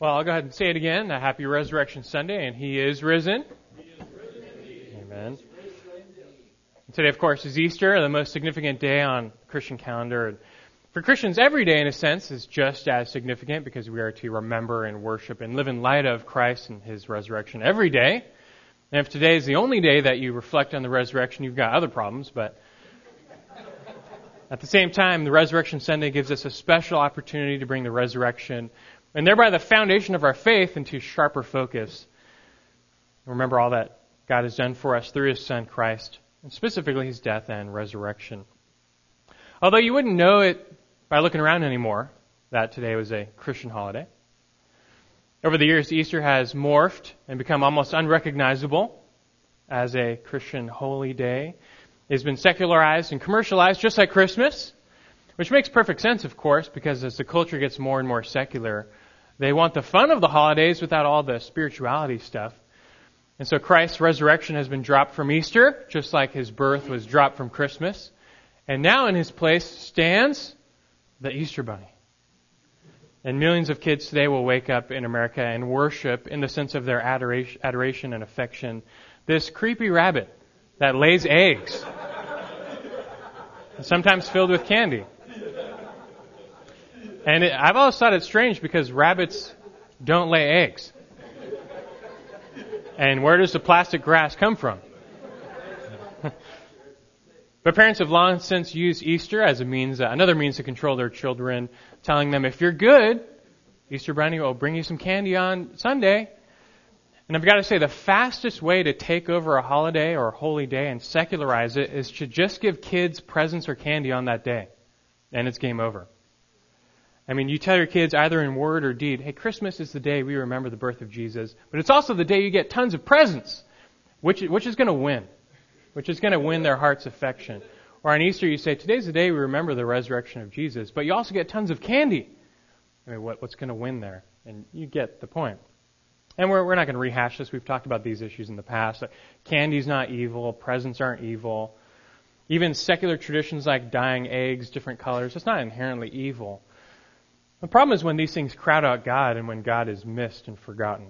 Well, I'll go ahead and say it again. A happy Resurrection Sunday, and He is risen. He is risen Amen. Today, of course, is Easter, the most significant day on Christian calendar. And for Christians, every day, in a sense, is just as significant because we are to remember and worship and live in light of Christ and His resurrection every day. And if today is the only day that you reflect on the resurrection, you've got other problems, but at the same time, the Resurrection Sunday gives us a special opportunity to bring the resurrection and thereby the foundation of our faith into sharper focus. Remember all that God has done for us through His Son Christ, and specifically His death and resurrection. Although you wouldn't know it by looking around anymore that today was a Christian holiday. Over the years, Easter has morphed and become almost unrecognizable as a Christian holy day. It has been secularized and commercialized just like Christmas, which makes perfect sense, of course, because as the culture gets more and more secular, they want the fun of the holidays without all the spirituality stuff. And so Christ's resurrection has been dropped from Easter, just like his birth was dropped from Christmas. And now in his place stands the Easter Bunny. And millions of kids today will wake up in America and worship in the sense of their adoration, adoration and affection this creepy rabbit that lays eggs, sometimes filled with candy. And it, I've always thought it strange because rabbits don't lay eggs. And where does the plastic grass come from? but parents have long since used Easter as a means, uh, another means to control their children, telling them if you're good, Easter Bunny will bring you some candy on Sunday. And I've got to say, the fastest way to take over a holiday or a holy day and secularize it is to just give kids presents or candy on that day. And it's game over. I mean, you tell your kids either in word or deed, hey, Christmas is the day we remember the birth of Jesus, but it's also the day you get tons of presents. Which, which is going to win? Which is going to win their heart's affection? Or on Easter, you say, today's the day we remember the resurrection of Jesus, but you also get tons of candy. I mean, what, what's going to win there? And you get the point. And we're, we're not going to rehash this. We've talked about these issues in the past. Candy's not evil. Presents aren't evil. Even secular traditions like dyeing eggs different colors, it's not inherently evil. The problem is when these things crowd out God and when God is missed and forgotten.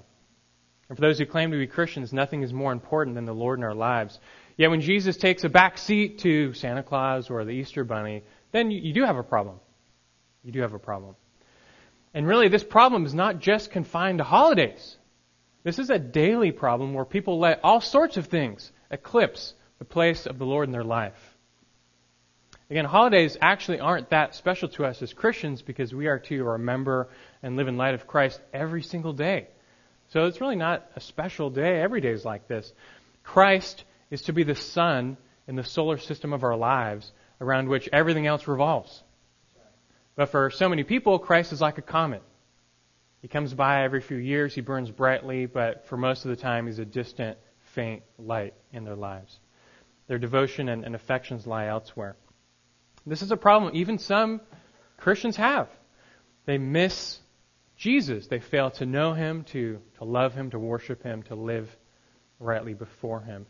And for those who claim to be Christians, nothing is more important than the Lord in our lives. Yet when Jesus takes a back seat to Santa Claus or the Easter Bunny, then you, you do have a problem. You do have a problem. And really, this problem is not just confined to holidays. This is a daily problem where people let all sorts of things eclipse the place of the Lord in their life. Again, holidays actually aren't that special to us as Christians because we are to remember and live in light of Christ every single day. So it's really not a special day. Every day is like this. Christ is to be the sun in the solar system of our lives around which everything else revolves. But for so many people, Christ is like a comet. He comes by every few years, he burns brightly, but for most of the time, he's a distant, faint light in their lives. Their devotion and, and affections lie elsewhere. This is a problem even some Christians have. They miss Jesus. They fail to know him, to, to love him, to worship him, to live rightly before him.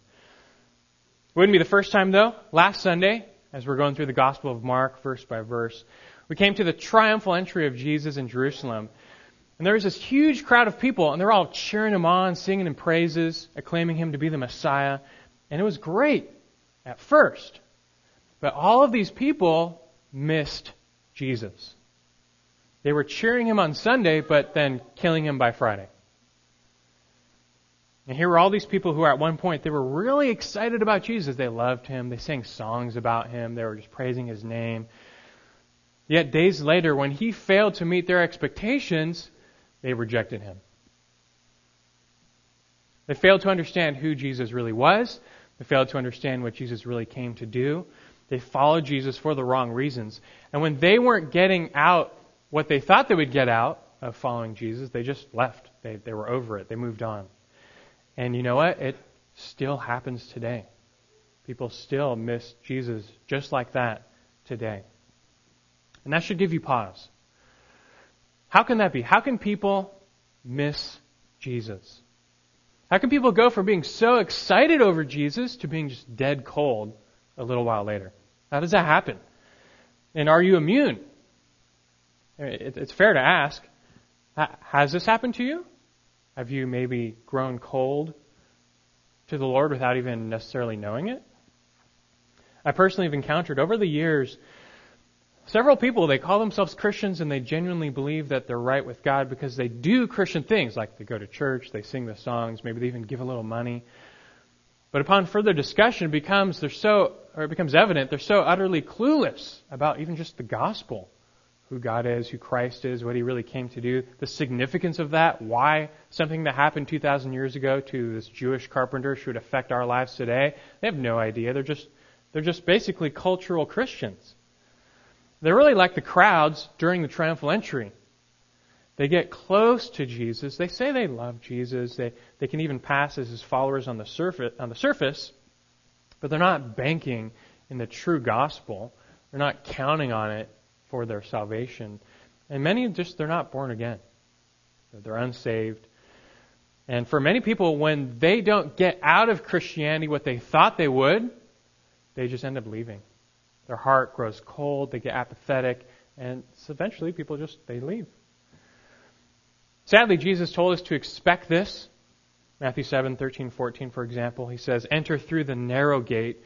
Wouldn't be the first time, though. Last Sunday, as we're going through the Gospel of Mark verse by verse, we came to the triumphal entry of Jesus in Jerusalem. And there was this huge crowd of people, and they're all cheering him on, singing him praises, acclaiming him to be the Messiah. And it was great at first. But all of these people missed Jesus. They were cheering him on Sunday, but then killing him by Friday. And here were all these people who at one point they were really excited about Jesus. They loved him. They sang songs about him. They were just praising his name. Yet days later, when he failed to meet their expectations, they rejected him. They failed to understand who Jesus really was. They failed to understand what Jesus really came to do. They followed Jesus for the wrong reasons. And when they weren't getting out what they thought they would get out of following Jesus, they just left. They, they were over it. They moved on. And you know what? It still happens today. People still miss Jesus just like that today. And that should give you pause. How can that be? How can people miss Jesus? How can people go from being so excited over Jesus to being just dead cold a little while later. How does that happen? And are you immune? It's fair to ask. Has this happened to you? Have you maybe grown cold to the Lord without even necessarily knowing it? I personally have encountered over the years several people, they call themselves Christians and they genuinely believe that they're right with God because they do Christian things, like they go to church, they sing the songs, maybe they even give a little money. But upon further discussion, it becomes they're so, or it becomes evident they're so utterly clueless about even just the gospel who God is, who Christ is, what He really came to do, the significance of that, why something that happened 2,000 years ago to this Jewish carpenter should affect our lives today. They have no idea. They're just, they're just basically cultural Christians. They're really like the crowds during the triumphal entry. They get close to Jesus. They say they love Jesus. They, they can even pass as his followers on the surface, on the surface, but they're not banking in the true gospel. They're not counting on it for their salvation. And many just, they're not born again. They're unsaved. And for many people, when they don't get out of Christianity what they thought they would, they just end up leaving. Their heart grows cold, they get apathetic, and so eventually people just, they leave. Sadly, Jesus told us to expect this. Matthew 7, 13, 14, for example, he says, Enter through the narrow gate,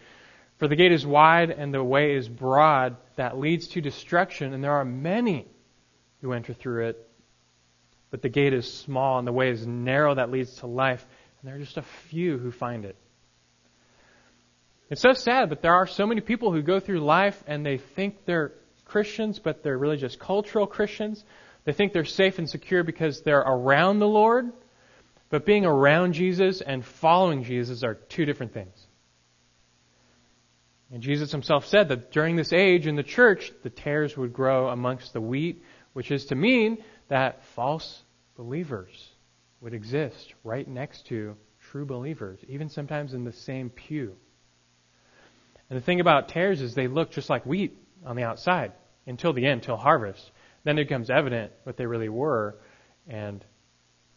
for the gate is wide and the way is broad that leads to destruction, and there are many who enter through it. But the gate is small and the way is narrow that leads to life, and there are just a few who find it. It's so sad, but there are so many people who go through life and they think they're Christians, but they're really just cultural Christians. They think they're safe and secure because they're around the Lord, but being around Jesus and following Jesus are two different things. And Jesus himself said that during this age in the church, the tares would grow amongst the wheat, which is to mean that false believers would exist right next to true believers, even sometimes in the same pew. And the thing about tares is they look just like wheat on the outside until the end, till harvest. Then it becomes evident what they really were, and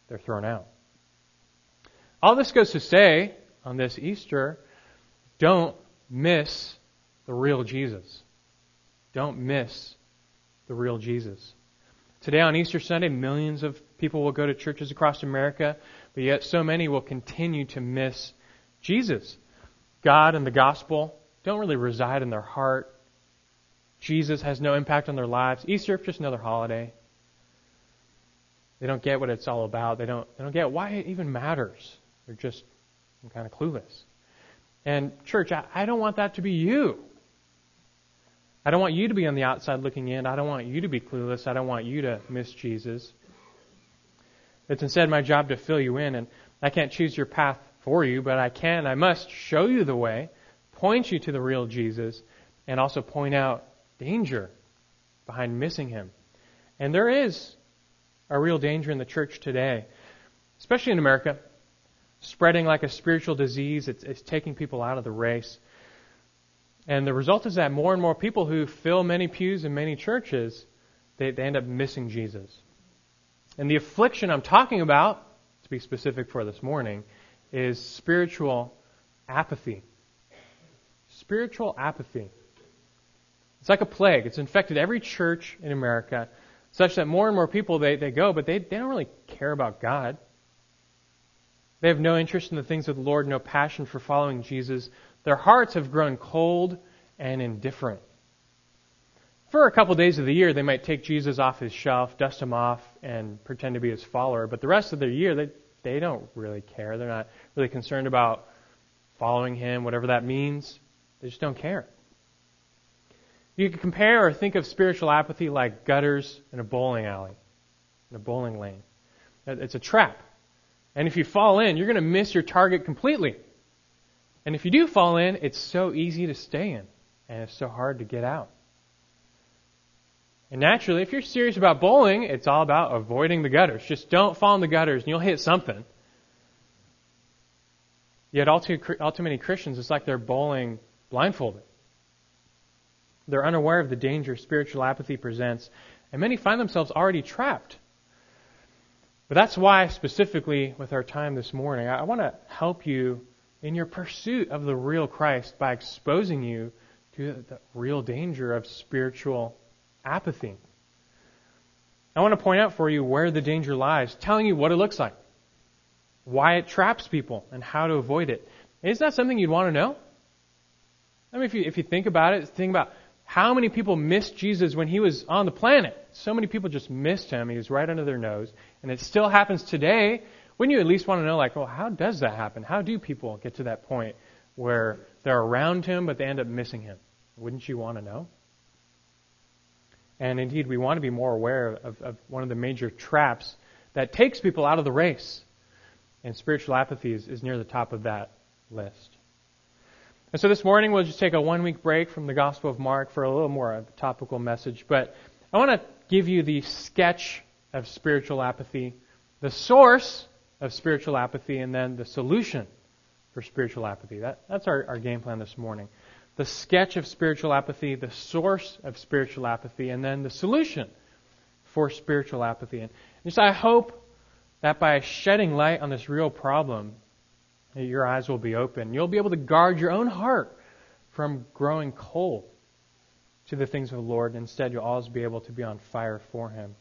they're thrown out. All this goes to say on this Easter, don't miss the real Jesus. Don't miss the real Jesus. Today on Easter Sunday, millions of people will go to churches across America, but yet so many will continue to miss Jesus. God and the gospel don't really reside in their heart. Jesus has no impact on their lives. Easter is just another holiday. They don't get what it's all about. They don't, they don't get why it even matters. They're just kind of clueless. And, church, I, I don't want that to be you. I don't want you to be on the outside looking in. I don't want you to be clueless. I don't want you to miss Jesus. It's instead my job to fill you in, and I can't choose your path for you, but I can, I must show you the way, point you to the real Jesus, and also point out danger behind missing him. And there is a real danger in the church today, especially in America spreading like a spiritual disease. It's, it's taking people out of the race. And the result is that more and more people who fill many pews in many churches, they, they end up missing Jesus. And the affliction I'm talking about, to be specific for this morning, is spiritual apathy. Spiritual apathy. It's like a plague. It's infected every church in America, such that more and more people they, they go, but they, they don't really care about God. They have no interest in the things of the Lord, no passion for following Jesus. Their hearts have grown cold and indifferent. For a couple of days of the year, they might take Jesus off his shelf, dust him off, and pretend to be his follower. But the rest of the year, they, they don't really care. They're not really concerned about following him, whatever that means. They just don't care. You can compare or think of spiritual apathy like gutters in a bowling alley, in a bowling lane. It's a trap. And if you fall in, you're going to miss your target completely. And if you do fall in, it's so easy to stay in, and it's so hard to get out. And naturally, if you're serious about bowling, it's all about avoiding the gutters. Just don't fall in the gutters, and you'll hit something. Yet, all too, all too many Christians, it's like they're bowling blindfolded. They're unaware of the danger spiritual apathy presents, and many find themselves already trapped but that's why, specifically with our time this morning, I want to help you in your pursuit of the real Christ by exposing you to the real danger of spiritual apathy. I want to point out for you where the danger lies, telling you what it looks like, why it traps people, and how to avoid it. Is that something you'd want to know? I mean, if you, if you think about it, think about how many people missed Jesus when he was on the planet. So many people just missed him. He was right under their nose. And it still happens today. Wouldn't you at least want to know, like, well, how does that happen? How do people get to that point where they're around him, but they end up missing him? Wouldn't you want to know? And indeed, we want to be more aware of, of one of the major traps that takes people out of the race. And spiritual apathy is, is near the top of that list. And so this morning we'll just take a one week break from the Gospel of Mark for a little more of a topical message. But I want to give you the sketch of spiritual apathy, the source of spiritual apathy, and then the solution for spiritual apathy. That, that's our, our game plan this morning. The sketch of spiritual apathy, the source of spiritual apathy, and then the solution for spiritual apathy. And just I hope that by shedding light on this real problem, your eyes will be open. You'll be able to guard your own heart from growing cold to the things of the Lord. Instead, you'll always be able to be on fire for Him.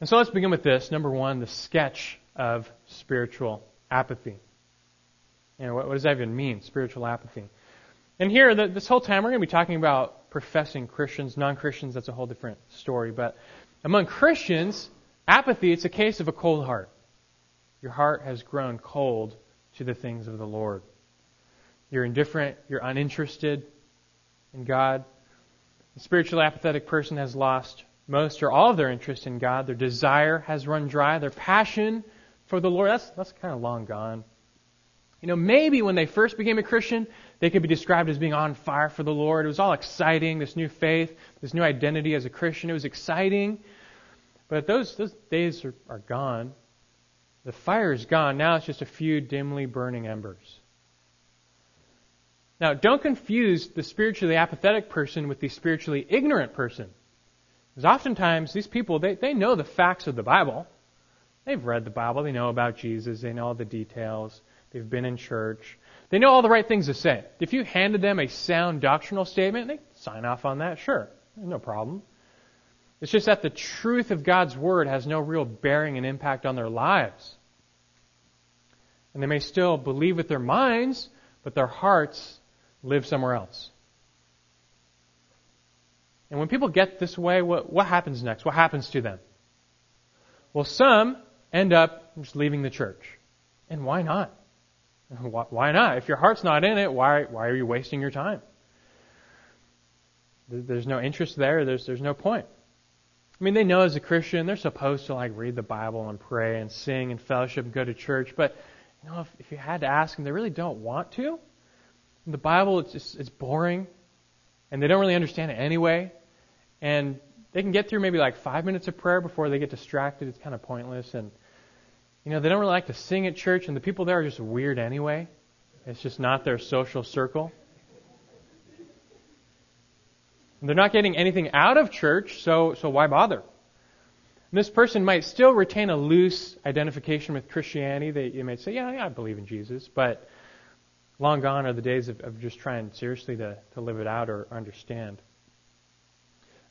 And so let's begin with this. Number one, the sketch of spiritual apathy. Know, what, what does that even mean, spiritual apathy? And here, the, this whole time, we're going to be talking about professing Christians, non Christians, that's a whole different story. But among Christians, apathy, it's a case of a cold heart. Your heart has grown cold to the things of the Lord. You're indifferent, you're uninterested in God. The spiritually apathetic person has lost most or all of their interest in God. Their desire has run dry. Their passion for the Lord, that's, that's kind of long gone. You know, maybe when they first became a Christian, they could be described as being on fire for the Lord. It was all exciting, this new faith, this new identity as a Christian. It was exciting. But those, those days are, are gone. The fire is gone. Now it's just a few dimly burning embers. Now, don't confuse the spiritually apathetic person with the spiritually ignorant person. Because oftentimes these people, they, they know the facts of the Bible. They've read the Bible. They know about Jesus. They know all the details. They've been in church. They know all the right things to say. If you handed them a sound doctrinal statement, they sign off on that. Sure. No problem. It's just that the truth of God's Word has no real bearing and impact on their lives. And they may still believe with their minds, but their hearts live somewhere else. And when people get this way, what, what happens next? What happens to them? Well, some end up just leaving the church. And why not? Why not? If your heart's not in it, why, why are you wasting your time? There's no interest there. There's, there's no point. I mean, they know as a Christian, they're supposed to like read the Bible and pray and sing and fellowship and go to church. But, you know, if, if you had to ask them, they really don't want to. The Bible, it's just, it's boring. And they don't really understand it anyway. And they can get through maybe like five minutes of prayer before they get distracted. It's kind of pointless. And, you know, they don't really like to sing at church. And the people there are just weird anyway. It's just not their social circle. They're not getting anything out of church, so, so why bother? And this person might still retain a loose identification with Christianity. They, you might say, yeah, yeah, I believe in Jesus, but long gone are the days of, of just trying seriously to, to live it out or understand.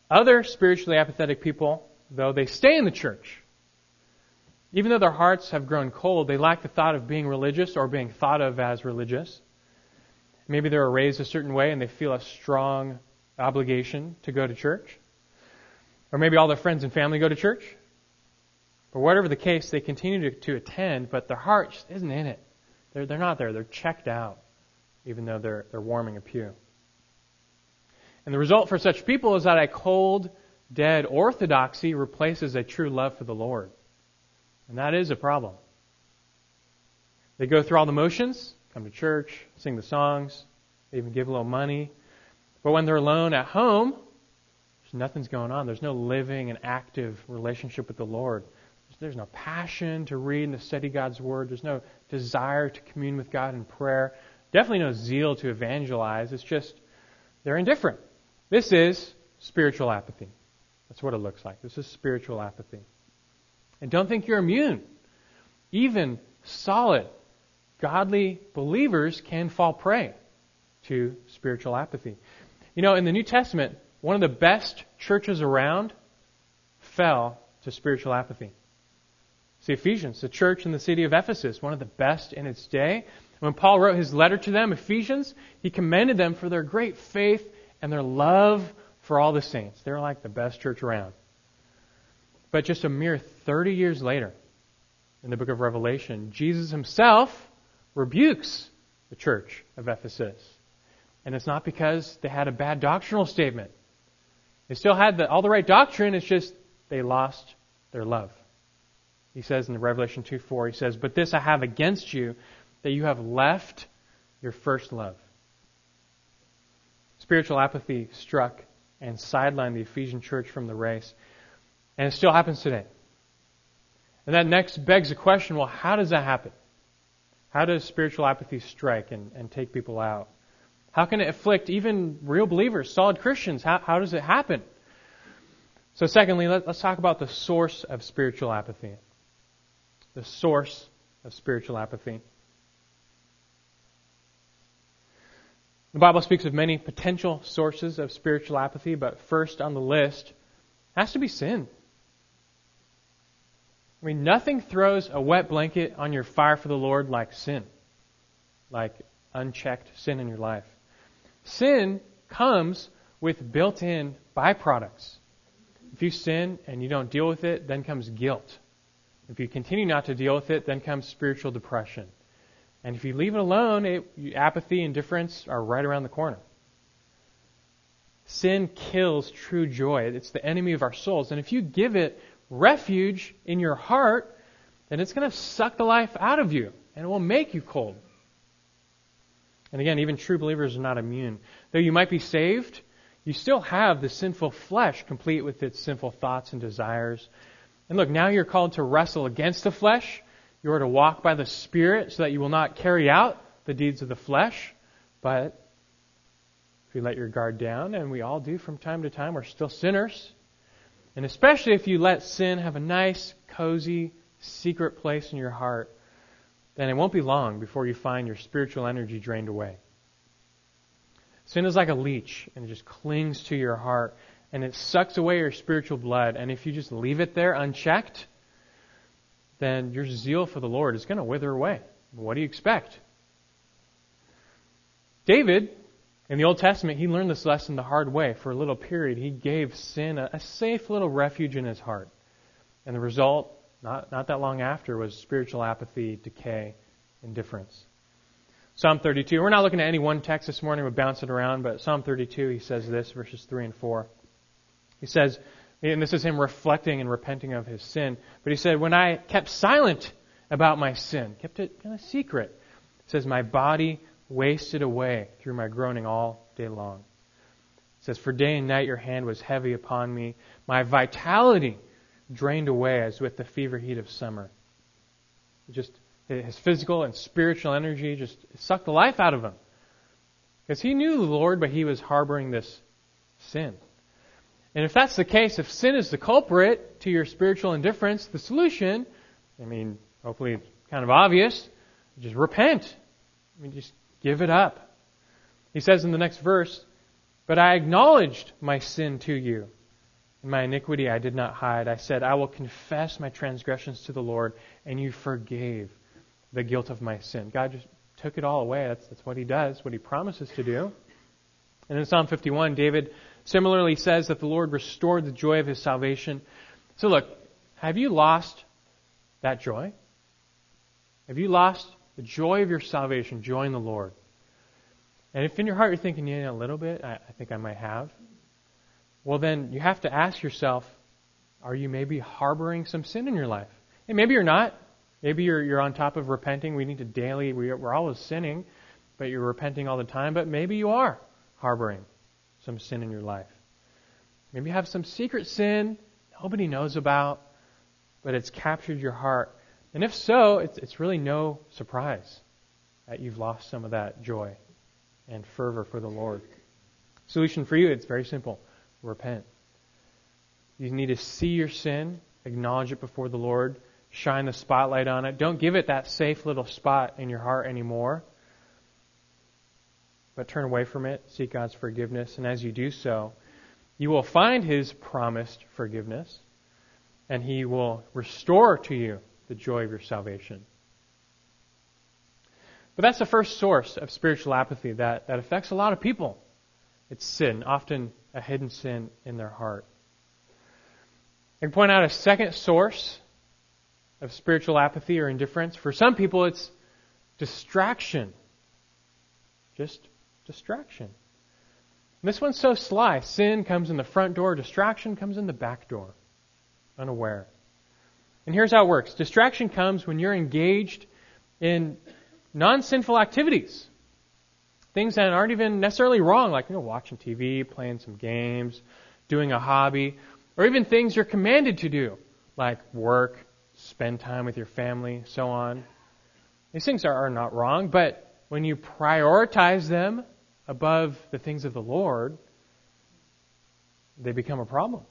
Other spiritually apathetic people, though, they stay in the church. Even though their hearts have grown cold, they lack the thought of being religious or being thought of as religious. Maybe they were raised a certain way and they feel a strong obligation to go to church. Or maybe all their friends and family go to church. Or whatever the case, they continue to, to attend, but their heart just isn't in it. They're, they're not there. They're checked out, even though they're, they're warming a pew. And the result for such people is that a cold, dead orthodoxy replaces a true love for the Lord. And that is a problem. They go through all the motions, come to church, sing the songs, they even give a little money, but when they're alone at home, nothing's going on. There's no living and active relationship with the Lord. There's no passion to read and to study God's Word. There's no desire to commune with God in prayer. Definitely no zeal to evangelize. It's just they're indifferent. This is spiritual apathy. That's what it looks like. This is spiritual apathy. And don't think you're immune. Even solid, godly believers can fall prey to spiritual apathy. You know, in the New Testament, one of the best churches around fell to spiritual apathy. See, Ephesians, the church in the city of Ephesus, one of the best in its day. When Paul wrote his letter to them, Ephesians, he commended them for their great faith and their love for all the saints. They're like the best church around. But just a mere 30 years later, in the book of Revelation, Jesus himself rebukes the church of Ephesus. And it's not because they had a bad doctrinal statement. They still had the, all the right doctrine, it's just they lost their love. He says in the Revelation 2 4, he says, But this I have against you, that you have left your first love. Spiritual apathy struck and sidelined the Ephesian church from the race. And it still happens today. And that next begs the question well, how does that happen? How does spiritual apathy strike and, and take people out? How can it afflict even real believers, solid Christians? How, how does it happen? So, secondly, let, let's talk about the source of spiritual apathy. The source of spiritual apathy. The Bible speaks of many potential sources of spiritual apathy, but first on the list has to be sin. I mean, nothing throws a wet blanket on your fire for the Lord like sin, like unchecked sin in your life. Sin comes with built in byproducts. If you sin and you don't deal with it, then comes guilt. If you continue not to deal with it, then comes spiritual depression. And if you leave it alone, it, apathy, indifference are right around the corner. Sin kills true joy. It's the enemy of our souls. And if you give it refuge in your heart, then it's going to suck the life out of you and it will make you cold. And again, even true believers are not immune. Though you might be saved, you still have the sinful flesh complete with its sinful thoughts and desires. And look, now you're called to wrestle against the flesh. You are to walk by the Spirit so that you will not carry out the deeds of the flesh. But if you let your guard down, and we all do from time to time, we're still sinners. And especially if you let sin have a nice, cozy, secret place in your heart, then it won't be long before you find your spiritual energy drained away. Sin is like a leech and it just clings to your heart and it sucks away your spiritual blood. And if you just leave it there unchecked, then your zeal for the Lord is going to wither away. What do you expect? David in the Old Testament, he learned this lesson the hard way. For a little period, he gave sin a, safe little refuge in his heart. And the result, not, not that long after, was spiritual apathy, decay, indifference. Psalm 32. We're not looking at any one text this morning. We're bouncing around, but Psalm 32, he says this, verses 3 and 4. He says, and this is him reflecting and repenting of his sin, but he said, When I kept silent about my sin, kept it kind of secret, says, My body wasted away through my groaning all day long. It says, For day and night your hand was heavy upon me. My vitality drained away as with the fever heat of summer. Just his physical and spiritual energy just sucked the life out of him. Because he knew the Lord, but he was harboring this sin. And if that's the case, if sin is the culprit to your spiritual indifference, the solution, I mean, hopefully it's kind of obvious, just repent. I mean, just Give it up. He says in the next verse, But I acknowledged my sin to you. My iniquity I did not hide. I said, I will confess my transgressions to the Lord, and you forgave the guilt of my sin. God just took it all away. That's, that's what he does, what he promises to do. And in Psalm 51, David similarly says that the Lord restored the joy of his salvation. So look, have you lost that joy? Have you lost the joy of your salvation, joy in the Lord. And if in your heart you're thinking, yeah, a little bit, I, I think I might have, well, then you have to ask yourself, are you maybe harboring some sin in your life? And maybe you're not. Maybe you're, you're on top of repenting. We need to daily, we, we're always sinning, but you're repenting all the time. But maybe you are harboring some sin in your life. Maybe you have some secret sin nobody knows about, but it's captured your heart. And if so, it's, it's really no surprise that you've lost some of that joy and fervor for the Lord. Solution for you, it's very simple. Repent. You need to see your sin, acknowledge it before the Lord, shine the spotlight on it. Don't give it that safe little spot in your heart anymore. But turn away from it, seek God's forgiveness, and as you do so, you will find His promised forgiveness and He will restore to you the joy of your salvation. But that's the first source of spiritual apathy that, that affects a lot of people. It's sin, often a hidden sin in their heart. I can point out a second source of spiritual apathy or indifference. For some people, it's distraction. Just distraction. And this one's so sly. Sin comes in the front door, distraction comes in the back door, unaware. And here's how it works distraction comes when you're engaged in non sinful activities. Things that aren't even necessarily wrong, like you know, watching TV, playing some games, doing a hobby, or even things you're commanded to do, like work, spend time with your family, so on. These things are, are not wrong, but when you prioritize them above the things of the Lord, they become a problem.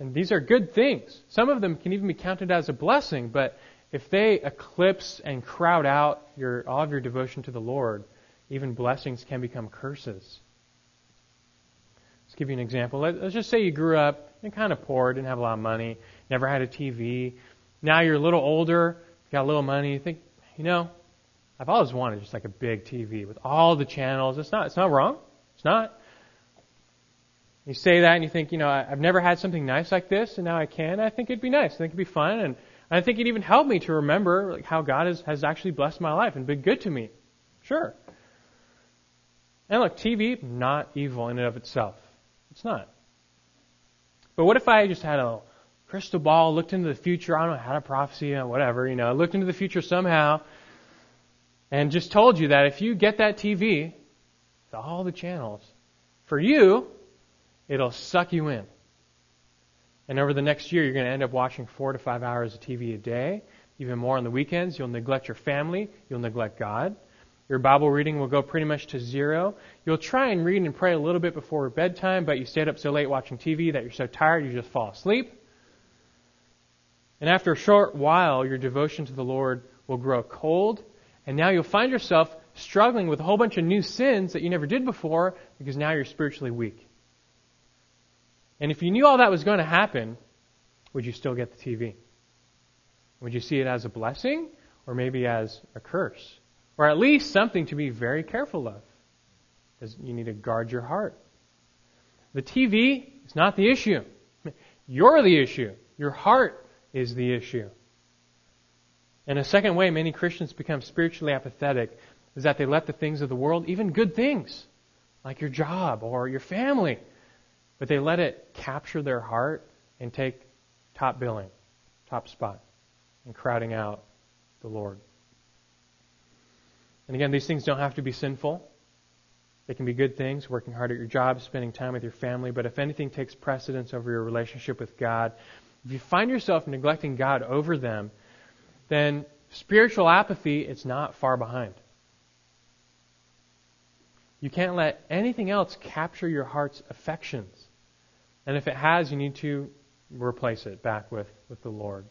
And these are good things. Some of them can even be counted as a blessing, but if they eclipse and crowd out your, all of your devotion to the Lord, even blessings can become curses. Let's give you an example. Let, us just say you grew up and kind of poor, didn't have a lot of money, never had a TV. Now you're a little older, got a little money. You think, you know, I've always wanted just like a big TV with all the channels. It's not. It's not wrong. It's not. You say that and you think, you know, I've never had something nice like this, and now I can. I think it'd be nice. I think it'd be fun, and I think it'd even help me to remember like how God has, has actually blessed my life and been good to me. Sure. And look, TV not evil in and of itself. It's not. But what if I just had a crystal ball, looked into the future? I don't know, had a prophecy, or whatever. You know, looked into the future somehow, and just told you that if you get that TV with all the channels, for you, it'll suck you in. And over the next year, you're going to end up watching four to five hours of TV a day, even more on the weekends. You'll neglect your family. You'll neglect God. Your Bible reading will go pretty much to zero. You'll try and read and pray a little bit before bedtime, but you stayed up so late watching TV that you're so tired you just fall asleep. And after a short while, your devotion to the Lord will grow cold, and now you'll find yourself struggling with a whole bunch of new sins that you never did before because now you're spiritually weak. And if you knew all that was going to happen, would you still get the TV? Would you see it as a blessing or maybe as a curse? Or at least something to be very careful of. Because you need to guard your heart. The TV is not the issue. You're the issue. Your heart is the issue. And a second way many Christians become spiritually apathetic is that they let the things of the world, even good things, like your job or your family, but they let it capture their heart and take top billing, top spot, and crowding out the Lord. And again, these things don't have to be sinful. They can be good things, working hard at your job, spending time with your family, but if anything takes precedence over your relationship with God, if you find yourself neglecting God over them, then spiritual apathy is not far behind. You can't let anything else capture your heart's affections. And if it has, you need to replace it back with, with the Lord.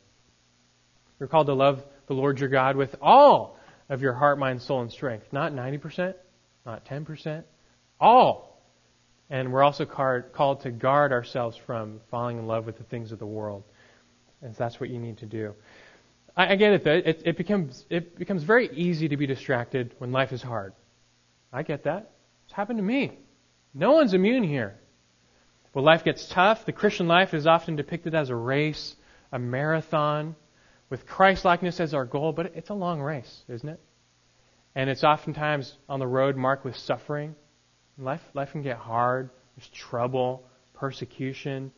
You're called to love the Lord your God with all of your heart, mind, soul, and strength. Not 90%, not 10%, all. And we're also called to guard ourselves from falling in love with the things of the world. And that's what you need to do. I, I get it though. It, it, becomes, it becomes very easy to be distracted when life is hard. I get that. It's happened to me. No one's immune here. When life gets tough, the Christian life is often depicted as a race, a marathon with Christ likeness as our goal, but it's a long race, isn't it? And it's oftentimes on the road marked with suffering. Life, life can get hard. There's trouble, persecution.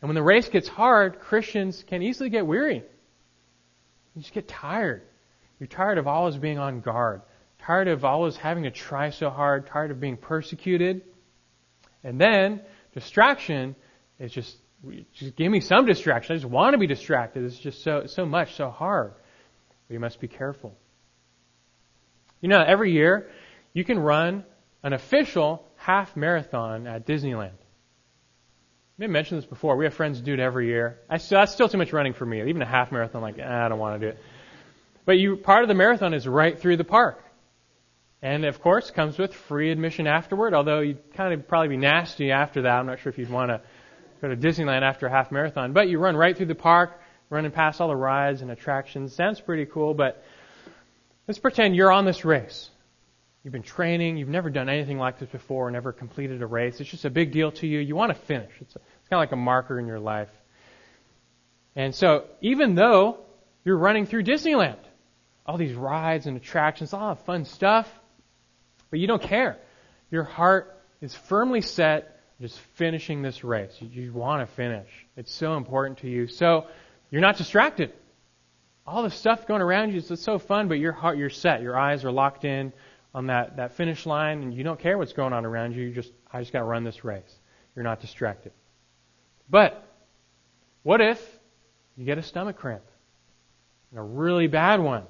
And when the race gets hard, Christians can easily get weary. You just get tired. You're tired of always being on guard, tired of always having to try so hard, tired of being persecuted. And then distraction is just just give me some distraction. I just want to be distracted. It's just so so much, so hard. But you must be careful. You know, every year you can run an official half marathon at Disneyland. I mentioned this before. We have friends do it every year. I, still, that's still too much running for me. Even a half marathon, like ah, I don't want to do it. But you part of the marathon is right through the park. And of course, comes with free admission afterward, although you'd kind of probably be nasty after that. I'm not sure if you'd want to go to Disneyland after a half marathon, but you run right through the park, running past all the rides and attractions. Sounds pretty cool, but let's pretend you're on this race. You've been training, you've never done anything like this before, never completed a race. It's just a big deal to you. You want to finish. It's, a, it's kind of like a marker in your life. And so, even though you're running through Disneyland, all these rides and attractions, all that fun stuff, but you don't care. Your heart is firmly set just finishing this race. You, you want to finish. It's so important to you. So you're not distracted. All the stuff going around you is so fun, but your heart, you're set. Your eyes are locked in on that, that finish line, and you don't care what's going on around you. You just, I just got to run this race. You're not distracted. But what if you get a stomach cramp? A really bad one.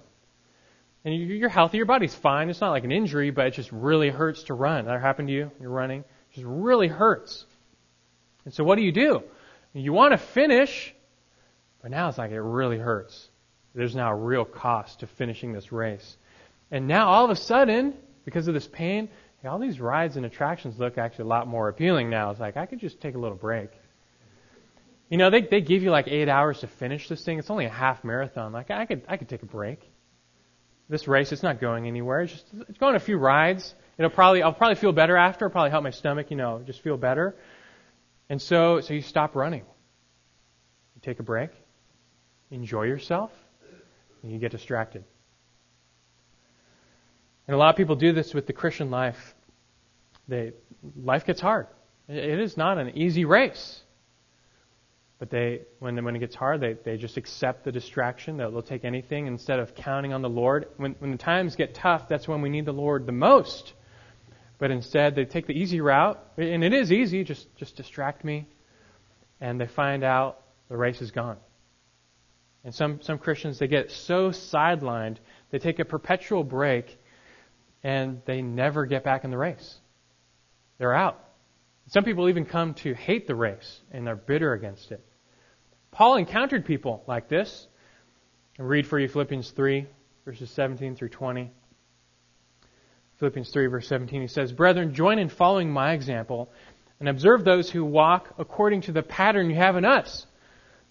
And you're healthy, your body's fine. It's not like an injury, but it just really hurts to run. That happened to you? You're running. Just really hurts. And so what do you do? You want to finish, but now it's like it really hurts. There's now a real cost to finishing this race. And now all of a sudden, because of this pain, all these rides and attractions look actually a lot more appealing now. It's like I could just take a little break. You know, they they give you like eight hours to finish this thing. It's only a half marathon. Like I could I could take a break. This race, it's not going anywhere. It's just it's going a few rides. It'll probably I'll probably feel better after. It'll probably help my stomach. You know, just feel better. And so so you stop running. You take a break. Enjoy yourself. And you get distracted. And a lot of people do this with the Christian life. They, life gets hard. It is not an easy race. But they, when, when it gets hard, they, they just accept the distraction. They'll, they'll take anything instead of counting on the Lord. When, when the times get tough, that's when we need the Lord the most. But instead, they take the easy route, and it is easy, just, just distract me. And they find out the race is gone. And some, some Christians, they get so sidelined, they take a perpetual break and they never get back in the race. They're out. Some people even come to hate the race and they're bitter against it. Paul encountered people like this. I'll read for you Philippians 3, verses 17 through 20. Philippians 3, verse 17, he says, Brethren, join in following my example and observe those who walk according to the pattern you have in us.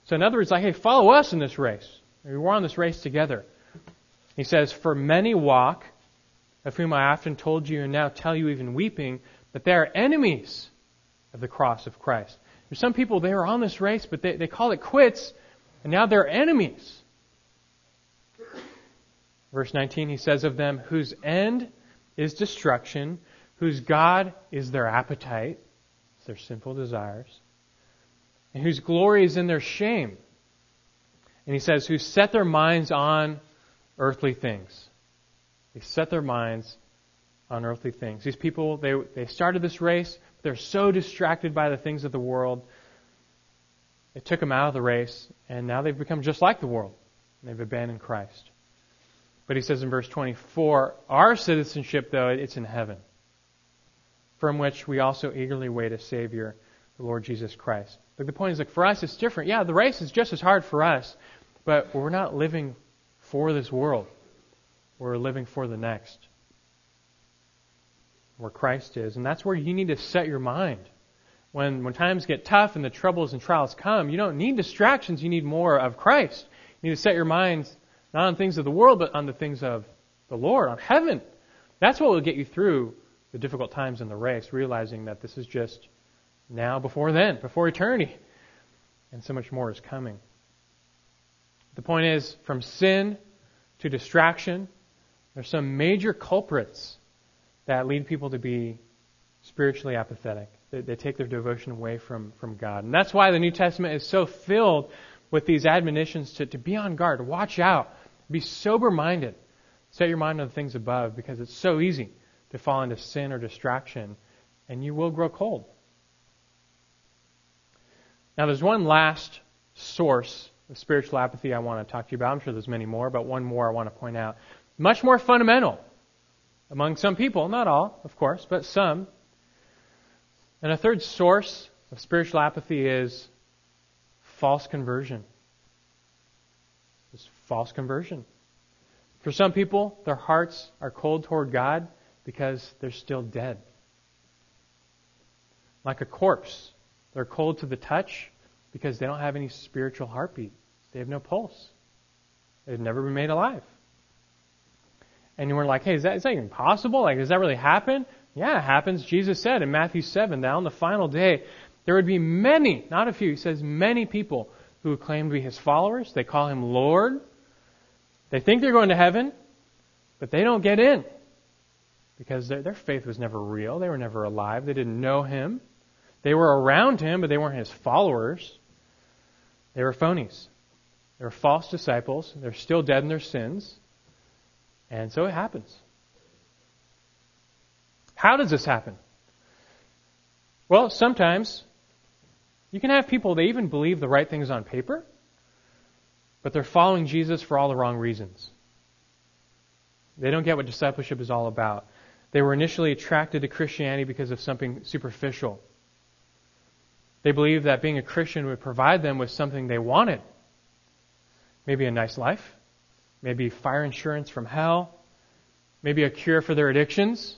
So, in other words, like, hey, follow us in this race. We're on this race together. He says, For many walk of whom I often told you and now tell you even weeping, that they are enemies of the cross of Christ. There's some people, they are on this race, but they, they call it quits, and now they're enemies. Verse 19, he says of them, whose end is destruction, whose God is their appetite, their sinful desires, and whose glory is in their shame. And he says, who set their minds on earthly things. They set their minds on earthly things. These people, they, they started this race, but they're so distracted by the things of the world. It took them out of the race, and now they've become just like the world. They've abandoned Christ. But he says in verse 24, our citizenship, though, it's in heaven, from which we also eagerly wait a Savior, the Lord Jesus Christ. But the point is, like, for us, it's different. Yeah, the race is just as hard for us, but we're not living for this world. We're living for the next. Where Christ is. And that's where you need to set your mind. When, when times get tough and the troubles and trials come, you don't need distractions, you need more of Christ. You need to set your minds not on things of the world, but on the things of the Lord, on heaven. That's what will get you through the difficult times in the race, realizing that this is just now before then, before eternity. And so much more is coming. The point is, from sin to distraction, there's some major culprits that lead people to be spiritually apathetic. They, they, take their devotion away from, from God. And that's why the New Testament is so filled with these admonitions to, to be on guard, watch out, be sober minded, set your mind on the things above, because it's so easy to fall into sin or distraction, and you will grow cold. Now, there's one last source of spiritual apathy I want to talk to you about. I'm sure there's many more, but one more I want to point out much more fundamental among some people, not all, of course, but some. And a third source of spiritual apathy is false conversion. False conversion. For some people, their hearts are cold toward God because they're still dead. Like a corpse They're cold to the touch because they don't have any spiritual heartbeat. They have no pulse. They've never been made alive. And we're like, hey, is that, is that even possible? Like, does that really happen? Yeah, it happens. Jesus said in Matthew 7 that on the final day, there would be many, not a few, he says many people who claim to be his followers. They call him Lord. They think they're going to heaven, but they don't get in because their, their faith was never real. They were never alive. They didn't know him. They were around him, but they weren't his followers. They were phonies. They were false disciples. They're still dead in their sins. And so it happens. How does this happen? Well, sometimes you can have people, they even believe the right things on paper, but they're following Jesus for all the wrong reasons. They don't get what discipleship is all about. They were initially attracted to Christianity because of something superficial. They believed that being a Christian would provide them with something they wanted. Maybe a nice life, maybe fire insurance from hell, maybe a cure for their addictions,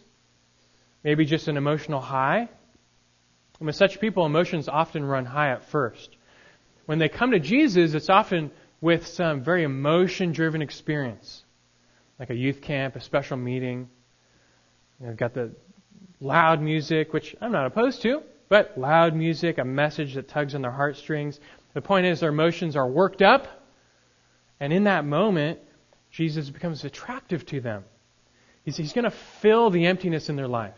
maybe just an emotional high. And with such people, emotions often run high at first. When they come to Jesus, it's often with some very emotion driven experience, like a youth camp, a special meeting. Know, got the loud music, which I'm not opposed to, but loud music, a message that tugs on their heartstrings. The point is, their emotions are worked up, and in that moment, Jesus becomes attractive to them. He's, he's going to fill the emptiness in their life.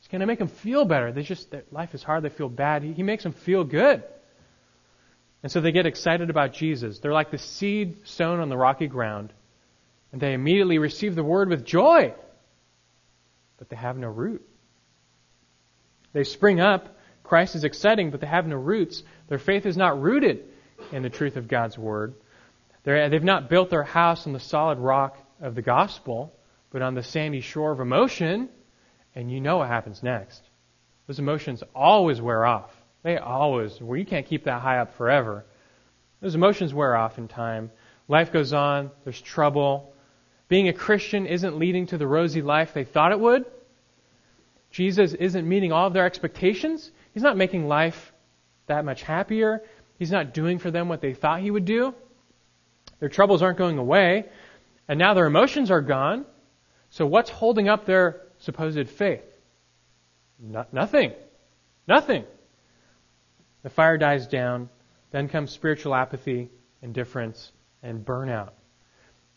He's going to make them feel better. They just, their life is hard. They feel bad. He, he makes them feel good. And so they get excited about Jesus. They're like the seed sown on the rocky ground. And they immediately receive the word with joy. But they have no root. They spring up. Christ is exciting, but they have no roots. Their faith is not rooted in the truth of God's word. they they've not built their house on the solid rock of the gospel, but on the sandy shore of emotion and you know what happens next. Those emotions always wear off. They always, well, you can't keep that high up forever. Those emotions wear off in time. Life goes on. There's trouble. Being a Christian isn't leading to the rosy life they thought it would. Jesus isn't meeting all of their expectations. He's not making life that much happier. He's not doing for them what they thought he would do. Their troubles aren't going away. And now their emotions are gone. So what's holding up their supposed faith? No, nothing. Nothing. The fire dies down. Then comes spiritual apathy, indifference, and burnout.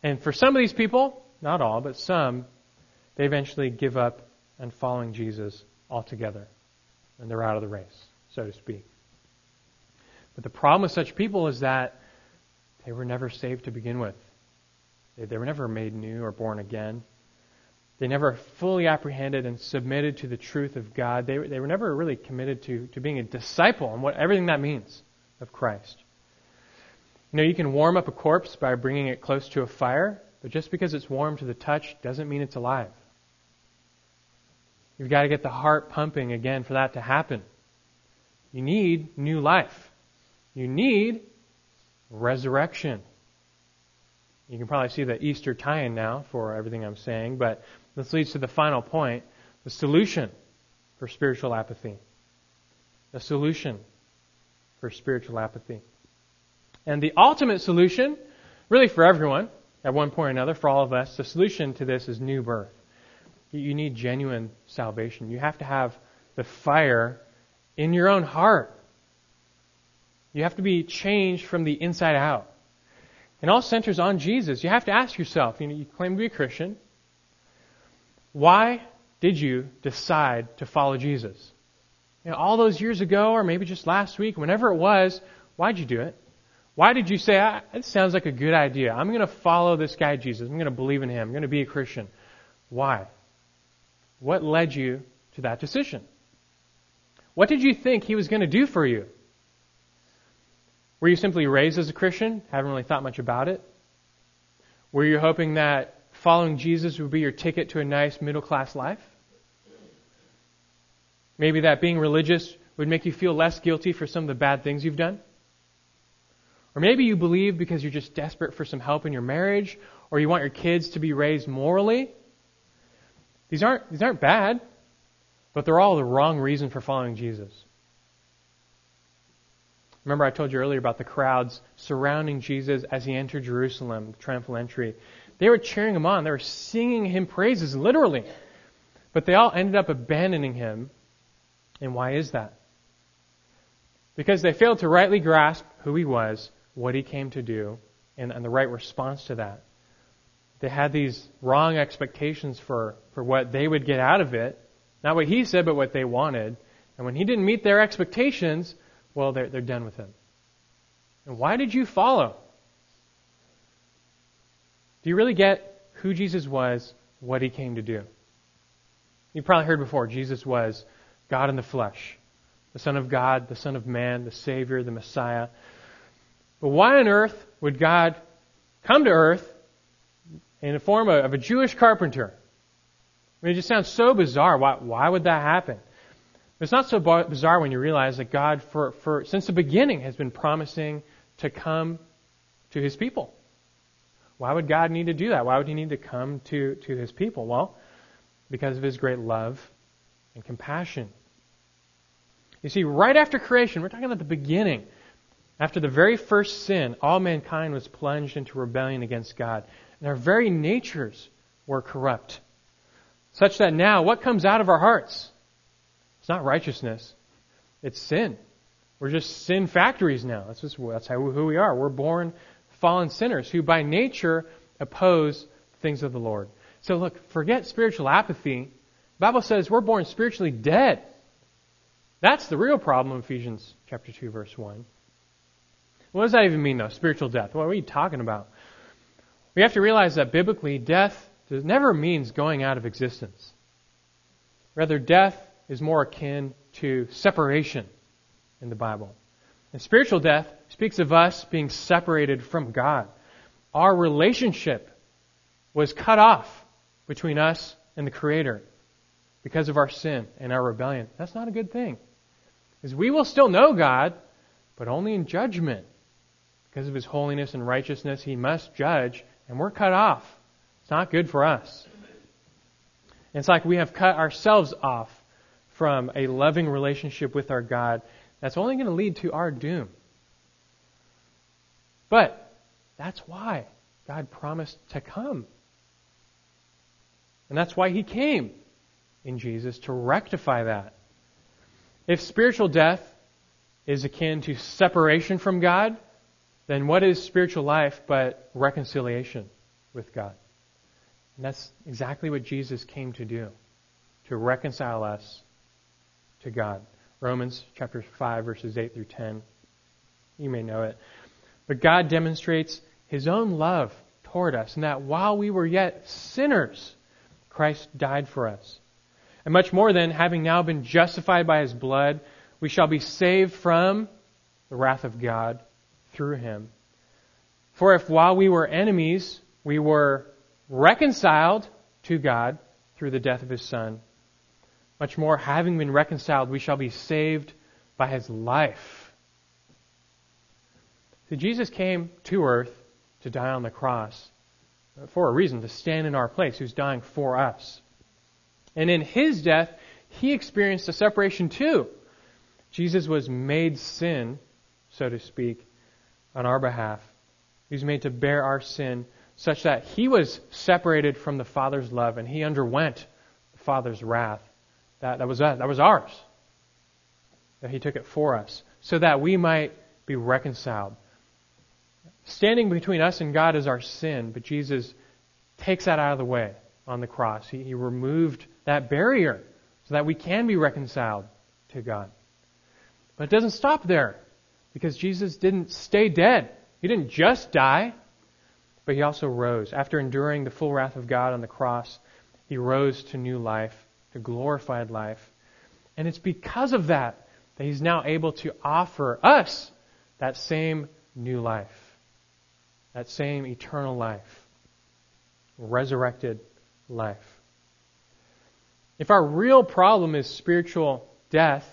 And for some of these people, not all, but some, they eventually give up on following Jesus altogether. And they're out of the race, so to speak. But the problem with such people is that they were never saved to begin with. They, they were never made new or born again. They never fully apprehended and submitted to the truth of God. They, they were never really committed to, to being a disciple and what everything that means of Christ. You know, you can warm up a corpse by bringing it close to a fire, but just because it's warm to the touch doesn't mean it's alive. You've got to get the heart pumping again for that to happen. You need new life. You need resurrection. You can probably see the Easter tie-in now for everything I'm saying, but this leads to the final point the solution for spiritual apathy. The solution for spiritual apathy. And the ultimate solution, really for everyone, at one point or another, for all of us, the solution to this is new birth. You need genuine salvation. You have to have the fire in your own heart. You have to be changed from the inside out. And all centers on Jesus. You have to ask yourself, you know, you claim to be a Christian. Why did you decide to follow Jesus? You know, all those years ago, or maybe just last week, whenever it was, why'd you do it? Why did you say, ah, it sounds like a good idea. I'm going to follow this guy Jesus. I'm going to believe in him. I'm going to be a Christian. Why? What led you to that decision? What did you think he was going to do for you? Were you simply raised as a Christian? Haven't really thought much about it? Were you hoping that following Jesus would be your ticket to a nice middle class life? Maybe that being religious would make you feel less guilty for some of the bad things you've done? Or maybe you believe because you're just desperate for some help in your marriage, or you want your kids to be raised morally. These aren't, these aren't bad, but they're all the wrong reason for following Jesus. Remember, I told you earlier about the crowds surrounding Jesus as he entered Jerusalem, the triumphal entry. They were cheering him on. They were singing him praises, literally. But they all ended up abandoning him. And why is that? Because they failed to rightly grasp who he was, what he came to do, and, and the right response to that. They had these wrong expectations for, for what they would get out of it. Not what he said, but what they wanted. And when he didn't meet their expectations, well, they're, they're done with him. And why did you follow? Do you really get who Jesus was, what he came to do? You've probably heard before Jesus was God in the flesh, the Son of God, the Son of Man, the Savior, the Messiah. But why on earth would God come to earth in the form of a Jewish carpenter? I mean, it just sounds so bizarre. Why, why would that happen? It's not so bizarre when you realize that God, for, for, since the beginning, has been promising to come to his people. Why would God need to do that? Why would he need to come to, to his people? Well, because of his great love and compassion. You see, right after creation, we're talking about the beginning. After the very first sin, all mankind was plunged into rebellion against God. And our very natures were corrupt. Such that now, what comes out of our hearts? It's not righteousness. It's sin. We're just sin factories now. That's just that's how, who we are. We're born fallen sinners who by nature oppose things of the Lord. So look, forget spiritual apathy. The Bible says we're born spiritually dead. That's the real problem in Ephesians chapter 2 verse 1. What does that even mean though? Spiritual death. What are you talking about? We have to realize that biblically death never means going out of existence. Rather, death is more akin to separation in the Bible. And spiritual death speaks of us being separated from God. Our relationship was cut off between us and the Creator because of our sin and our rebellion. That's not a good thing. Because we will still know God, but only in judgment. Because of His holiness and righteousness, He must judge, and we're cut off. It's not good for us. It's like we have cut ourselves off from a loving relationship with our God that's only going to lead to our doom. But that's why God promised to come. And that's why He came in Jesus to rectify that. If spiritual death is akin to separation from God, then what is spiritual life but reconciliation with God? And that's exactly what Jesus came to do, to reconcile us to God. Romans chapter 5 verses 8 through 10. You may know it. But God demonstrates his own love toward us and that while we were yet sinners, Christ died for us. And much more than having now been justified by his blood, we shall be saved from the wrath of God through him. For if while we were enemies, we were reconciled to God through the death of his son, much more, having been reconciled, we shall be saved by his life. See, Jesus came to earth to die on the cross for a reason, to stand in our place, who's dying for us. And in his death, he experienced a separation too. Jesus was made sin, so to speak, on our behalf. He was made to bear our sin such that he was separated from the Father's love and he underwent the Father's wrath. That, that was that. That was ours. That he took it for us so that we might be reconciled. Standing between us and God is our sin, but Jesus takes that out of the way on the cross. He, he removed that barrier so that we can be reconciled to God. But it doesn't stop there because Jesus didn't stay dead. He didn't just die, but he also rose. After enduring the full wrath of God on the cross, he rose to new life to glorified life. And it's because of that that he's now able to offer us that same new life, that same eternal life, resurrected life. If our real problem is spiritual death,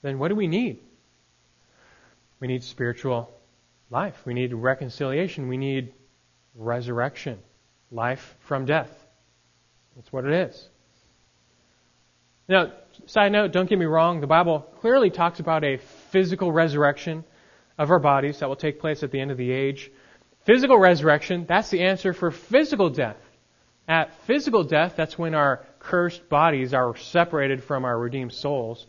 then what do we need? We need spiritual life. We need reconciliation. We need resurrection, life from death. That's what it is. Now, side note, don't get me wrong, the Bible clearly talks about a physical resurrection of our bodies that will take place at the end of the age. Physical resurrection, that's the answer for physical death. At physical death, that's when our cursed bodies are separated from our redeemed souls.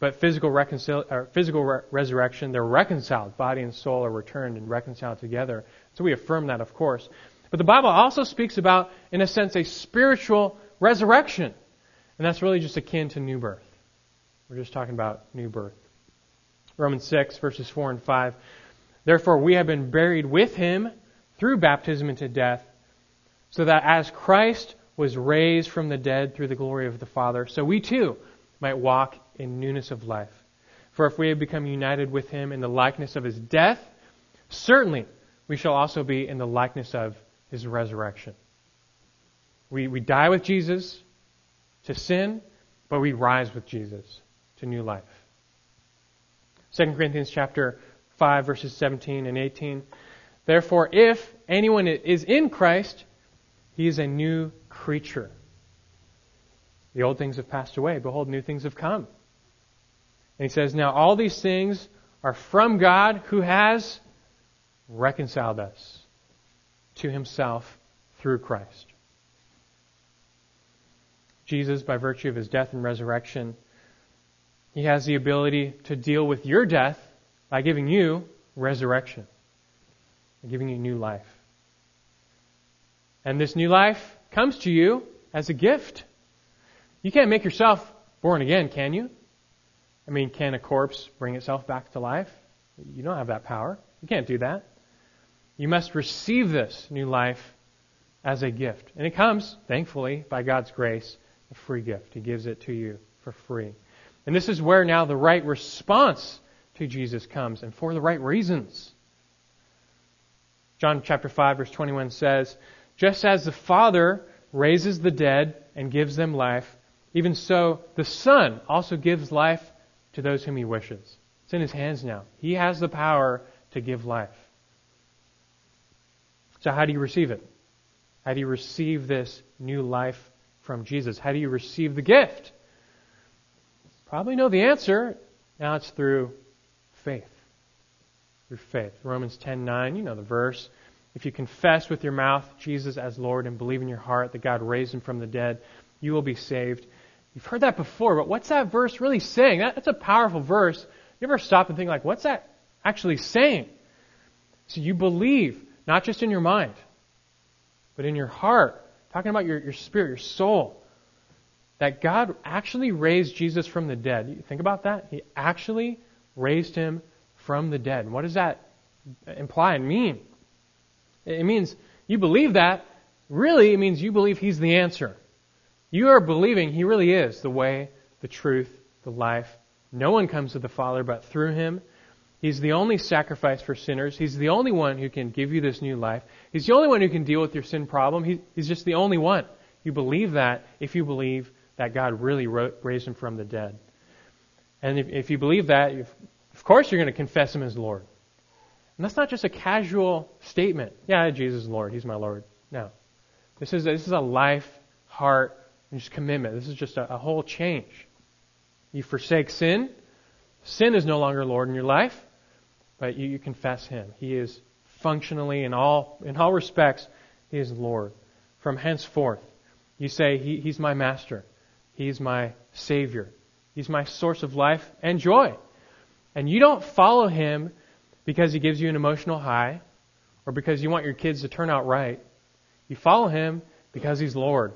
But physical, reconcil- physical re- resurrection, they're reconciled. Body and soul are returned and reconciled together. So we affirm that, of course. But the Bible also speaks about, in a sense, a spiritual resurrection. And that's really just akin to new birth. We're just talking about new birth. Romans 6, verses 4 and 5. Therefore, we have been buried with him through baptism into death, so that as Christ was raised from the dead through the glory of the Father, so we too might walk in newness of life. For if we have become united with him in the likeness of his death, certainly we shall also be in the likeness of his resurrection. We, we die with Jesus to sin, but we rise with Jesus to new life. 2 Corinthians chapter 5 verses 17 and 18. Therefore, if anyone is in Christ, he is a new creature. The old things have passed away. Behold, new things have come. And he says, Now all these things are from God who has reconciled us to himself through Christ. Jesus, by virtue of his death and resurrection, he has the ability to deal with your death by giving you resurrection, by giving you new life. And this new life comes to you as a gift. You can't make yourself born again, can you? I mean, can a corpse bring itself back to life? You don't have that power. You can't do that. You must receive this new life as a gift. And it comes, thankfully, by God's grace, a free gift. He gives it to you for free. And this is where now the right response to Jesus comes, and for the right reasons. John chapter 5 verse 21 says, Just as the Father raises the dead and gives them life, even so the Son also gives life to those whom he wishes. It's in his hands now. He has the power to give life. So how do you receive it? How do you receive this new life from Jesus? How do you receive the gift? Probably know the answer. Now it's through faith. Through faith. Romans 10:9, you know the verse. If you confess with your mouth Jesus as Lord and believe in your heart that God raised him from the dead, you will be saved. You've heard that before, but what's that verse really saying? That, that's a powerful verse. You ever stop and think like, what's that actually saying? So you believe, not just in your mind, but in your heart. Talking about your, your spirit, your soul. That God actually raised Jesus from the dead. You think about that? He actually raised him from the dead. what does that imply and mean? It means you believe that. Really, it means you believe he's the answer. You are believing he really is the way, the truth, the life. No one comes to the Father but through him. He's the only sacrifice for sinners. He's the only one who can give you this new life. He's the only one who can deal with your sin problem. he's just the only one. You believe that if you believe that God really raised him from the dead. And if, if you believe that, of course you're going to confess him as Lord. And that's not just a casual statement. Yeah, Jesus is Lord. He's my Lord. No. This is, this is a life, heart, and just commitment. This is just a, a whole change. You forsake sin. Sin is no longer Lord in your life, but you, you confess Him. He is functionally, in all, in all respects, He is Lord. From henceforth, you say, he, He's my master. He's my Savior. He's my source of life and joy. And you don't follow Him because He gives you an emotional high or because you want your kids to turn out right. You follow Him because He's Lord.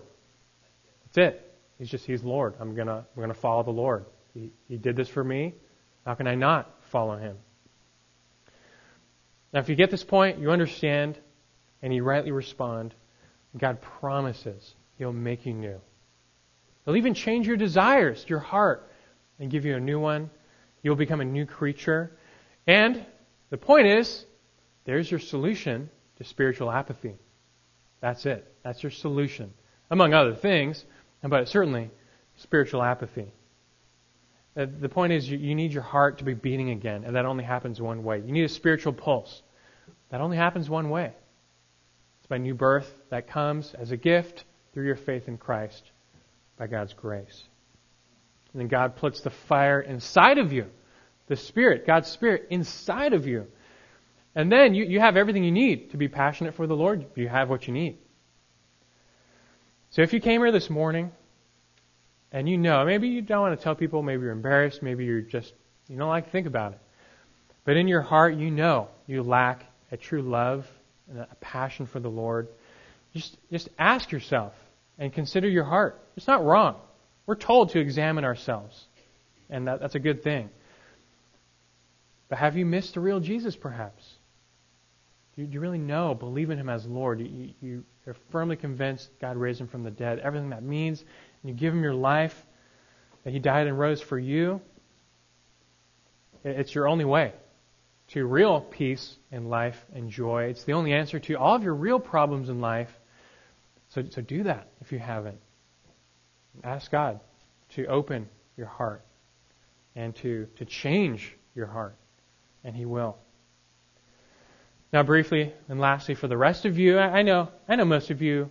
That's it. He's just, He's Lord. I'm gonna, I'm gonna follow the Lord. He, he did this for me. How can I not follow Him? Now, if you get this point, you understand, and you rightly respond, God promises He'll make you new. He'll even change your desires, your heart, and give you a new one. You'll become a new creature. And the point is, there's your solution to spiritual apathy. That's it. That's your solution. Among other things, but certainly spiritual apathy. Uh, the point is, you need your heart to be beating again, and that only happens one way. You need a spiritual pulse. That only happens one way. It's by new birth that comes as a gift through your faith in Christ by God's grace. And then God puts the fire inside of you, the Spirit, God's Spirit, inside of you. And then you, you have everything you need to be passionate for the Lord. You have what you need. So if you came here this morning and you know, maybe you don't want to tell people, maybe you're embarrassed, maybe you're just, you don't like to think about it. But in your heart, you know you lack a true love and a passion for the Lord. Just, just ask yourself and consider your heart. It's not wrong. We're told to examine ourselves, and that, that's a good thing. But have you missed the real Jesus, perhaps? Do you, do you really know, believe in Him as Lord? You, you, you're firmly convinced God raised Him from the dead, everything that means, and you give Him your life, that He died and rose for you. It's your only way to real peace and life and joy. It's the only answer to all of your real problems in life. So, so do that if you haven't. Ask God to open your heart and to, to change your heart, and He will. Now, briefly and lastly, for the rest of you, I know, I know most of you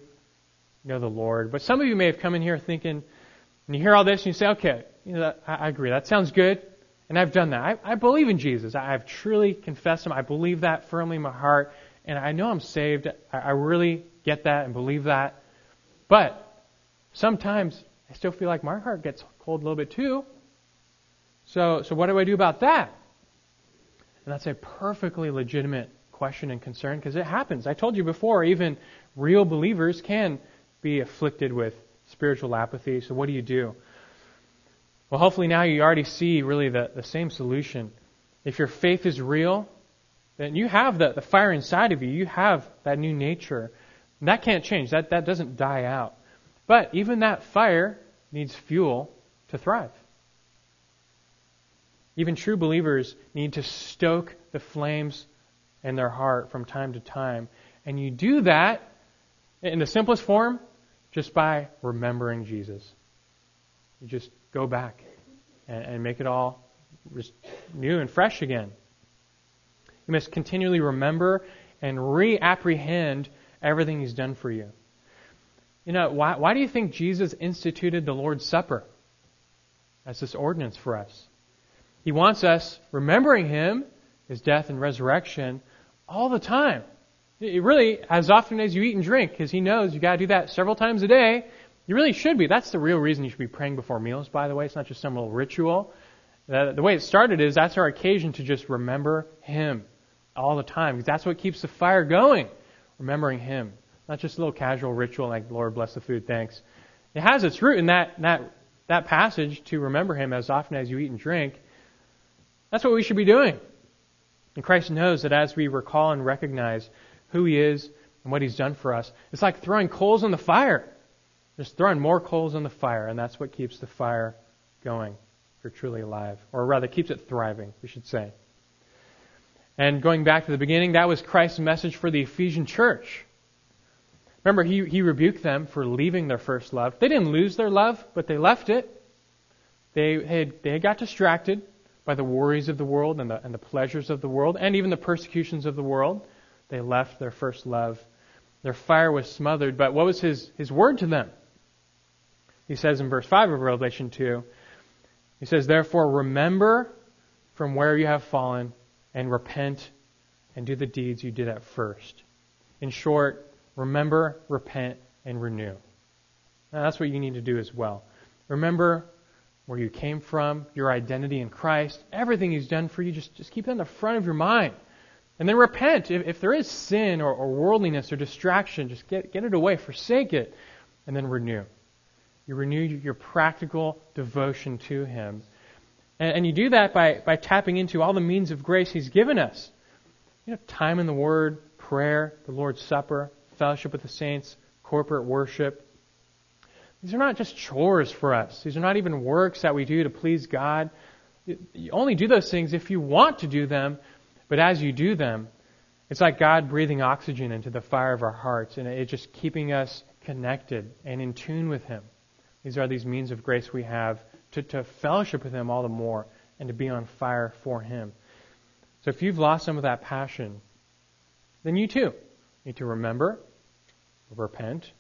know the Lord, but some of you may have come in here thinking, and you hear all this and you say, okay, you know, I, I agree, that sounds good, and I've done that. I, I believe in Jesus. I, have truly confessed Him. I believe that firmly in my heart, and I know I'm saved. I, I really get that and believe that. But sometimes I still feel like my heart gets cold a little bit too. So, so what do I do about that? And that's a perfectly legitimate question and concern because it happens. I told you before, even real believers can be afflicted with spiritual apathy. So what do you do? Well, hopefully now you already see really the, the same solution. If your faith is real, then you have the, the fire inside of you. You have that new nature. And that can't change. That, that doesn't die out. But even that fire needs fuel to thrive. Even true believers need to stoke the flames in their heart from time to time. And you do that in the simplest form just by remembering Jesus. You just go back and, and make it all new and fresh again. You must continually remember and reapprehend everything He's done for you. You know, why, why do you think Jesus instituted the Lord's Supper as this ordinance for us? He wants us remembering Him, His death and resurrection, all the time. It really, as often as you eat and drink, because He knows you got to do that several times a day. You really should be. That's the real reason you should be praying before meals, by the way. It's not just some little ritual. The, the way it started is that's our occasion to just remember Him all the time, because that's what keeps the fire going, remembering Him. Not just a little casual ritual like, Lord, bless the food, thanks. It has its root in that, that, that passage to remember Him as often as you eat and drink. That's what we should be doing. And Christ knows that as we recall and recognize who He is and what He's done for us, it's like throwing coals on the fire. Just throwing more coals on the fire, and that's what keeps the fire going if you're truly alive. Or rather, keeps it thriving, we should say. And going back to the beginning, that was Christ's message for the Ephesian church. Remember, he, he rebuked them for leaving their first love. They didn't lose their love, but they left it. They had, they got distracted by the worries of the world and the, and the pleasures of the world and even the persecutions of the world. They left their first love. Their fire was smothered, but what was his, his word to them? He says in verse 5 of Revelation 2, he says, Therefore remember from where you have fallen and repent and do the deeds you did at first. In short, remember, repent, and renew. Now, that's what you need to do as well. Remember where you came from, your identity in Christ, everything He's done for you, just, just keep it in the front of your mind. And then repent. If, if there is sin or, or worldliness or distraction, just get, get it away, forsake it, and then renew. You renew your practical devotion to Him. And, and you do that by, by tapping into all the means of grace He's given us. You know, time in the Word, prayer, the Lord's Supper, fellowship with the saints, corporate worship. These are not just chores for us. These are not even works that we do to please God. You only do those things if you want to do them, but as you do them, it's like God breathing oxygen into the fire of our hearts, and it's just keeping us connected and in tune with Him. These are these means of grace we have to, to fellowship with Him all the more and to be on fire for Him. So if you've lost some of that passion, then you too need to remember repent,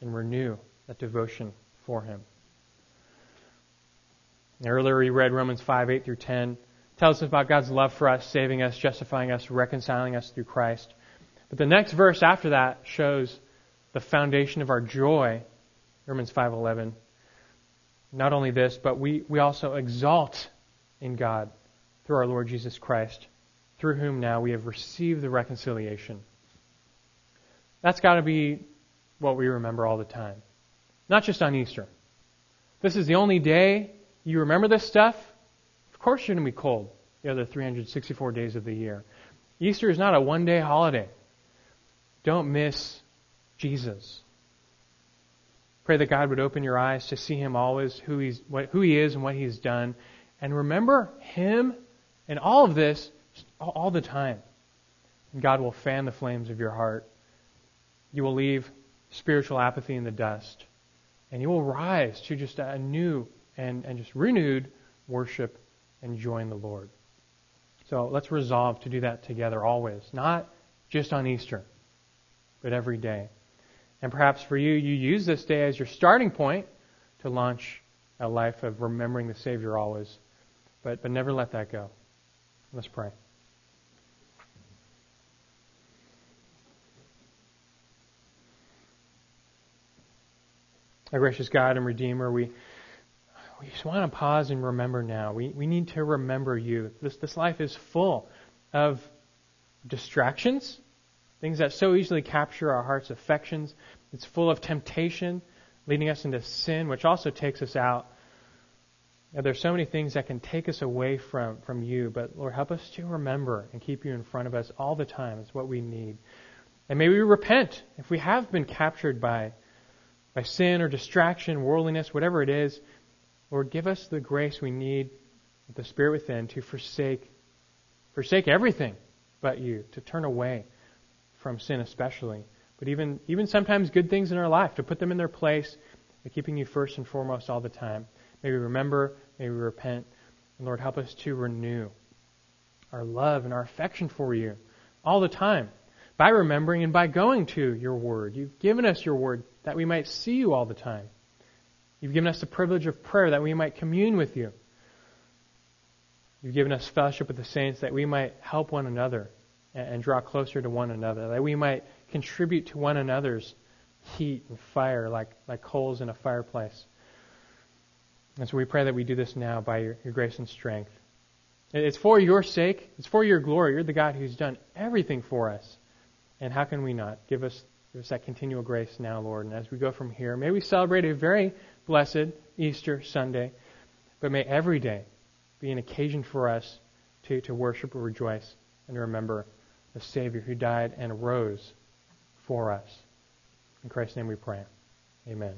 and renew that devotion for Him. Earlier we read Romans 5, 8 through 10. tells us about God's love for us, saving us, justifying us, reconciling us through Christ. But the next verse after that shows the foundation of our joy, Romans 5:11. Not only this, but we, we also exalt in God through our Lord Jesus Christ, through whom now we have received the reconciliation. That's got to be what we remember all the time. Not just on Easter. This is the only day you remember this stuff. Of course you're going to be cold the other 364 days of the year. Easter is not a one day holiday. Don't miss Jesus. Pray that God would open your eyes to see Him always, who, he's, what, who He is and what He's done. And remember Him and all of this all the time. And God will fan the flames of your heart. You will leave spiritual apathy in the dust. And you will rise to just a new and, and just renewed worship and join the Lord. So let's resolve to do that together always, not just on Easter, but every day. And perhaps for you, you use this day as your starting point to launch a life of remembering the Savior always. But, but never let that go. Let's pray. Our gracious God and Redeemer, we, we just want to pause and remember now. We, we need to remember you. This, this life is full of distractions, things that so easily capture our heart's affections. It's full of temptation, leading us into sin, which also takes us out. Now, there's so many things that can take us away from, from you, but Lord, help us to remember and keep you in front of us all the time. It's what we need. And may we repent if we have been captured by, by sin or distraction, worldliness, whatever it is. Lord, give us the grace we need with the Spirit within to forsake, forsake everything but you, to turn away from sin especially. But even, even sometimes good things in our life, to put them in their place, by keeping you first and foremost all the time. May we remember, may we repent, and Lord, help us to renew our love and our affection for you all the time by remembering and by going to your word. You've given us your word that we might see you all the time. You've given us the privilege of prayer that we might commune with you. You've given us fellowship with the saints that we might help one another and, draw closer to one another, that we might contribute to one another's heat and fire like, like coals in a fireplace. And so we pray that we do this now by your, your grace and strength. It's for your sake. It's for your glory. You're the God who's done everything for us. And how can we not? Give us, give us that continual grace now, Lord. And as we go from here, may we celebrate a very blessed Easter Sunday, but may every day be an occasion for us to, to worship rejoice and remember the Savior who died and rose for us. In Christ's name we pray. Amen.